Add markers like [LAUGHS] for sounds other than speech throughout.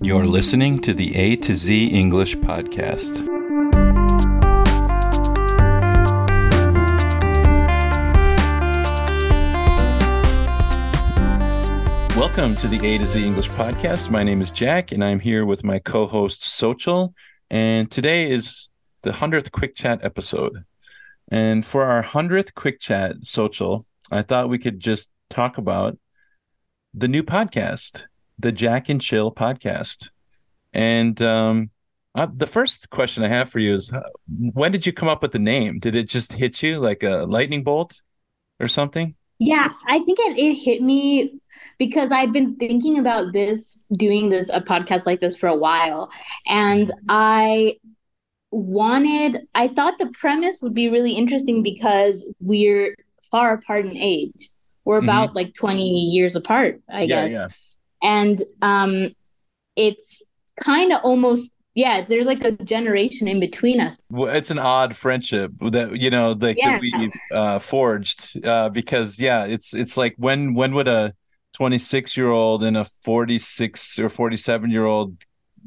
You're listening to the A to Z English podcast. Welcome to the A to Z English podcast. My name is Jack, and I'm here with my co host, Xochitl. And today is the 100th Quick Chat episode. And for our 100th Quick Chat, Xochitl, I thought we could just talk about the new podcast, the Jack and Chill podcast. And um, uh, the first question I have for you is uh, when did you come up with the name? Did it just hit you like a lightning bolt or something? Yeah, I think it, it hit me because I've been thinking about this, doing this, a podcast like this for a while. And I wanted, I thought the premise would be really interesting because we're far apart in age. We're mm-hmm. about mm-hmm. like 20 years apart, I yeah, guess. And um, it's kind of almost yeah there's like a generation in between us well, it's an odd friendship that you know like yeah. that we uh forged uh because yeah it's it's like when when would a 26 year old and a 46 or 47 year old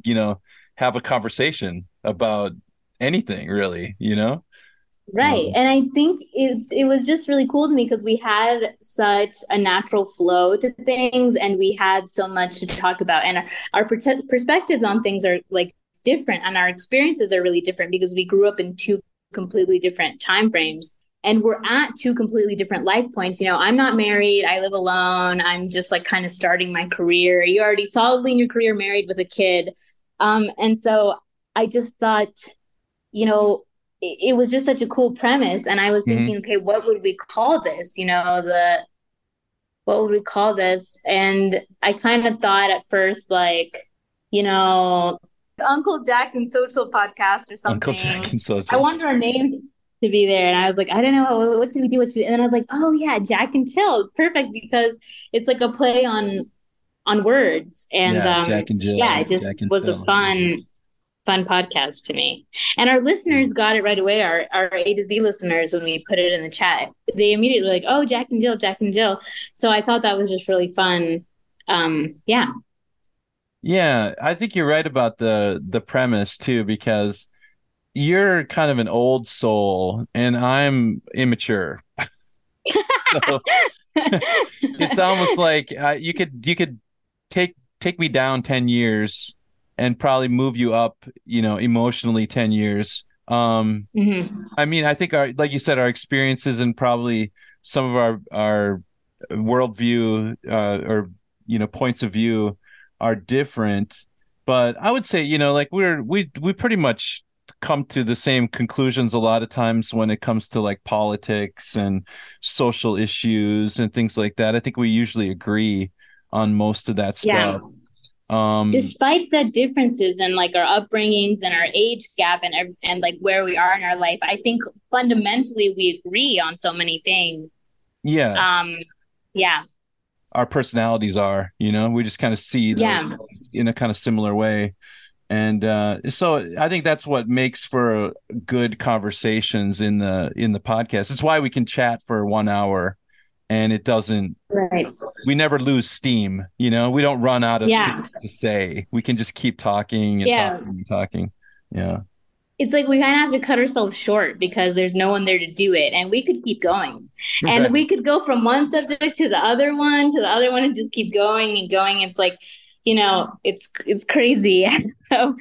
you know have a conversation about anything really you know right. Um, and i think it, it was just really cool to me because we had such a natural flow to things and we had so much to talk about. And our, our perspectives on things are like different and our experiences are really different because we grew up in two completely different time frames and we're at two completely different life points. You know i'm not married. I live alone. I'm just like kind of starting my career. You're already solidly in your career married with a kid. Um and so i just thought you know it, it was just such a cool premise and i was mm-hmm. thinking okay what would we call this you know the what would we call this and i kind of thought at first like you know Uncle Jack and Xochitl podcast or something. Uncle Jack and Xochitl. I wanted our names to be there, and I was like, I don't know, what should we do? What should we? And then I was like, oh yeah, Jack and Chill, perfect because it's like a play on on words, and yeah, um, Jack and Jill, yeah, it just was a fun fun podcast to me. And our listeners got it right away. Our our A to Z listeners, when we put it in the chat, they immediately like, oh, Jack and Jill, Jack and Jill. So I thought that was just really fun. Um, yeah. Yeah, I think you're right about the the premise too, because you're kind of an old soul and I'm immature. [LAUGHS] so, [LAUGHS] it's almost like uh, you could you could take take me down 10 years and probably move you up, you know, emotionally 10 years. Um mm-hmm. I mean, I think our like you said our experiences and probably some of our our worldview uh, or you know points of view are different but i would say you know like we're we we pretty much come to the same conclusions a lot of times when it comes to like politics and social issues and things like that i think we usually agree on most of that stuff yeah. Um, despite the differences in like our upbringings and our age gap and and like where we are in our life i think fundamentally we agree on so many things. Yeah. Um yeah. Our personalities are you know we just kind of see yeah. in a kind of similar way. And uh, so i think that's what makes for good conversations in the in the podcast. It's why we can chat for one hour and it doesn't right. we never lose steam you know? We don't run out of yeah. things to say. We can just keep talking and yeah. talking and talking. Yeah. It's like we kind of have to cut ourselves short because there's no one there to do it and we could keep going. And we could go from one subject to the other one to the other one and just keep going and going. It's like you know it's it's crazy. [LAUGHS] So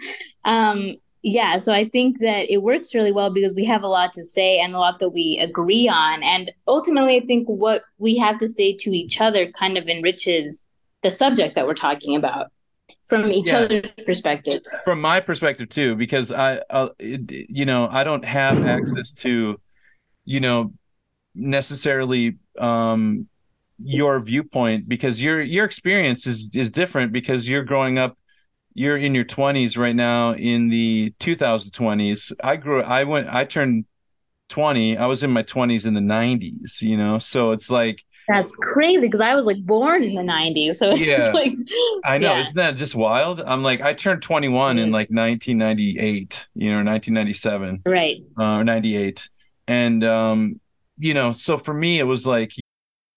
um yeah so i think that it works really well because we have a lot to say and a lot that we agree on and ultimately i think what we have to say to each other kind of enriches the subject that we're talking about from each yes. other's perspective from my perspective too because i uh, you know i don't have access to you know necessarily um your viewpoint because your your experience is is different because you're growing up you're in your 20s right now in the 2020s. I grew I went I turned 20. I was in my 20s in the 90s, you know. So it's like that's crazy because I was like born in the 90s. So yeah, like I know, yeah. isn't that just wild? I'm like, I turned 21 in like 1998, you know, 1997, right, uh, or 98, and um, you know, so for me, it was like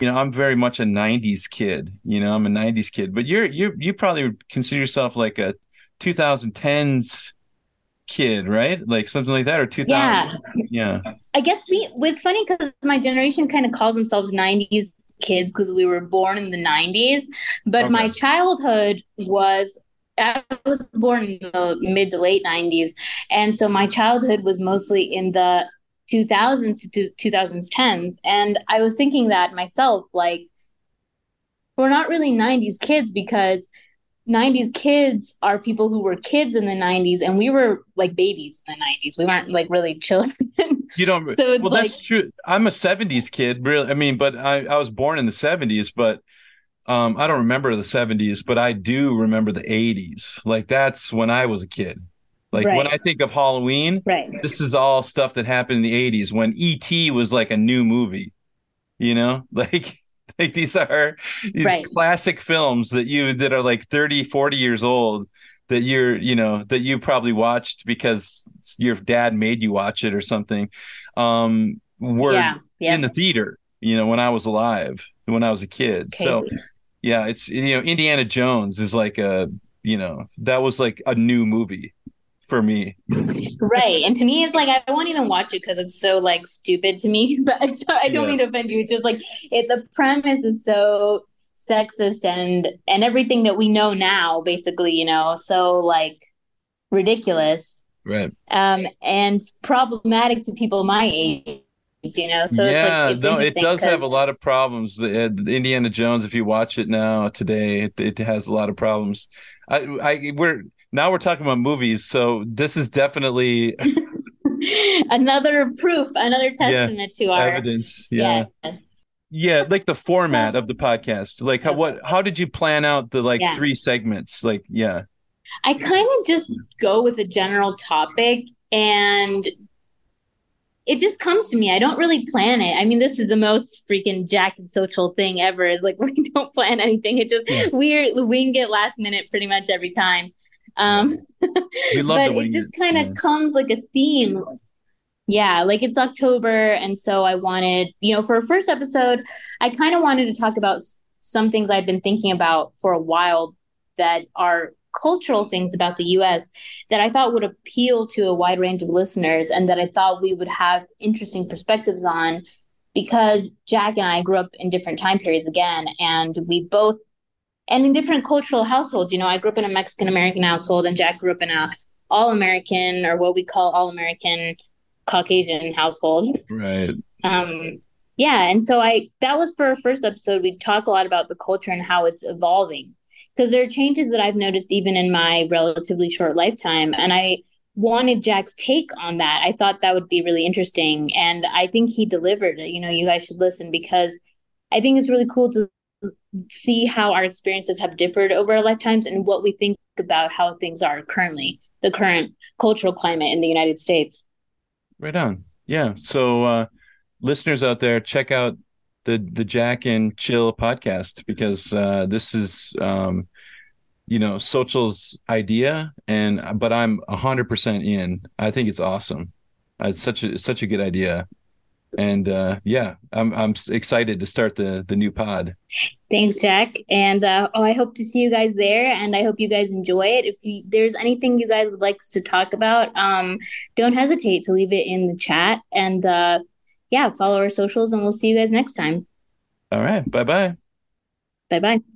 you know i'm very much a 90s kid you know i'm a 90s kid but you're you you probably consider yourself like a 2010s kid right like something like that or 2000 yeah yeah i guess we it's funny because my generation kind of calls themselves 90s kids because we were born in the 90s but okay. my childhood was I was born in the mid to late 90s. And so my childhood was mostly in the 2000s to 2010s and i was thinking that myself like we're not really 90s kids because 90s kids are people who were kids in the 90s and we were like babies in the 90s we weren't like really [LAUGHS] children. You don't so well like, that's true. I'm a 70s kid really i mean but i, I was born in the 70s but um, i don't remember the 70s but i do remember the 80s like that's when i was a kid like right. when I think of Halloween, right. this is all stuff that happened in the 80s when ET was like a new movie. You know? [LAUGHS] Like like these are these right. classic films that you that are like 30, 40 years old that you're, you know, that you probably watched because your dad made you watch it or something. Um were yeah. Yeah. in the theater, you know, when I was alive, when I was a kid. Crazy. So yeah, it's you know, Indiana Jones is like a you know, that was like a new movie for me. right. And to me, it's like I won't even watch it because it's so like stupid to me. [LAUGHS] But so I don't yeah. mean to offend you. It's just like it, the premise is so sexist and and everything that we know now, basically, you know, so like ridiculous. Right. Um, and problematic to people my age you know so yeah like, no it does have a lot of problems the, the, indiana jones if you watch it now today it, it has a lot of problems i i we're now we're talking about movies, so this is definitely [LAUGHS] another proof, another testament yeah, to our evidence. Yeah. yeah. yeah. like the format of the podcast. Like how what how did you plan out the like yeah. three segments? Like, yeah. I kind of just go with a general topic and it just comes to me. I don't really plan it. I mean, this is the most freaking Jack and Xochitl thing ever. Is like [LAUGHS] we don't plan anything. It just yeah. we wing it last minute pretty much every time. Um, we [LAUGHS] love but it just kind of yeah. comes like a theme. Yeah, like it's October, and so I wanted, you know, for a first episode, I kind of wanted to talk about some things I've been thinking about for a while that are cultural things about the US that I thought would appeal to a wide range of listeners and that I thought we would have interesting perspectives on because Jack and I grew up in different time periods again and we both and in different cultural households. You know, I grew up in a Mexican American household, and Jack grew up in a all American or what we call all American Caucasian household. Right. Um. Yeah, and so I that was for our first episode. We talk a lot about the culture and how it's evolving because there are changes that I've noticed even in my relatively short lifetime, and I wanted Jack's take on that. I thought that would be really interesting, and I think he delivered it. You know, you guys should listen because I think it's really cool to see how our experiences have differed over our lifetimes and what we think about how things are currently, the current cultural climate in the United States. Right on. Yeah. So, uh, listeners out there, check out the the Jack and Chill podcast because uh, this is, um, you know, Xochitl's idea, and but I'm hundred percent in. I think it's awesome. It's such a such a good idea and uh, yeah, I'm I'm excited to start the the new pod. Thanks, Jack, and uh, oh, I hope to see you guys there, and I hope you guys enjoy it. If you, there's anything you guys would like to talk about, um, don't hesitate to leave it in the chat, and uh, yeah, follow our socials, and we'll see you guys next time. All right, bye bye. Bye bye.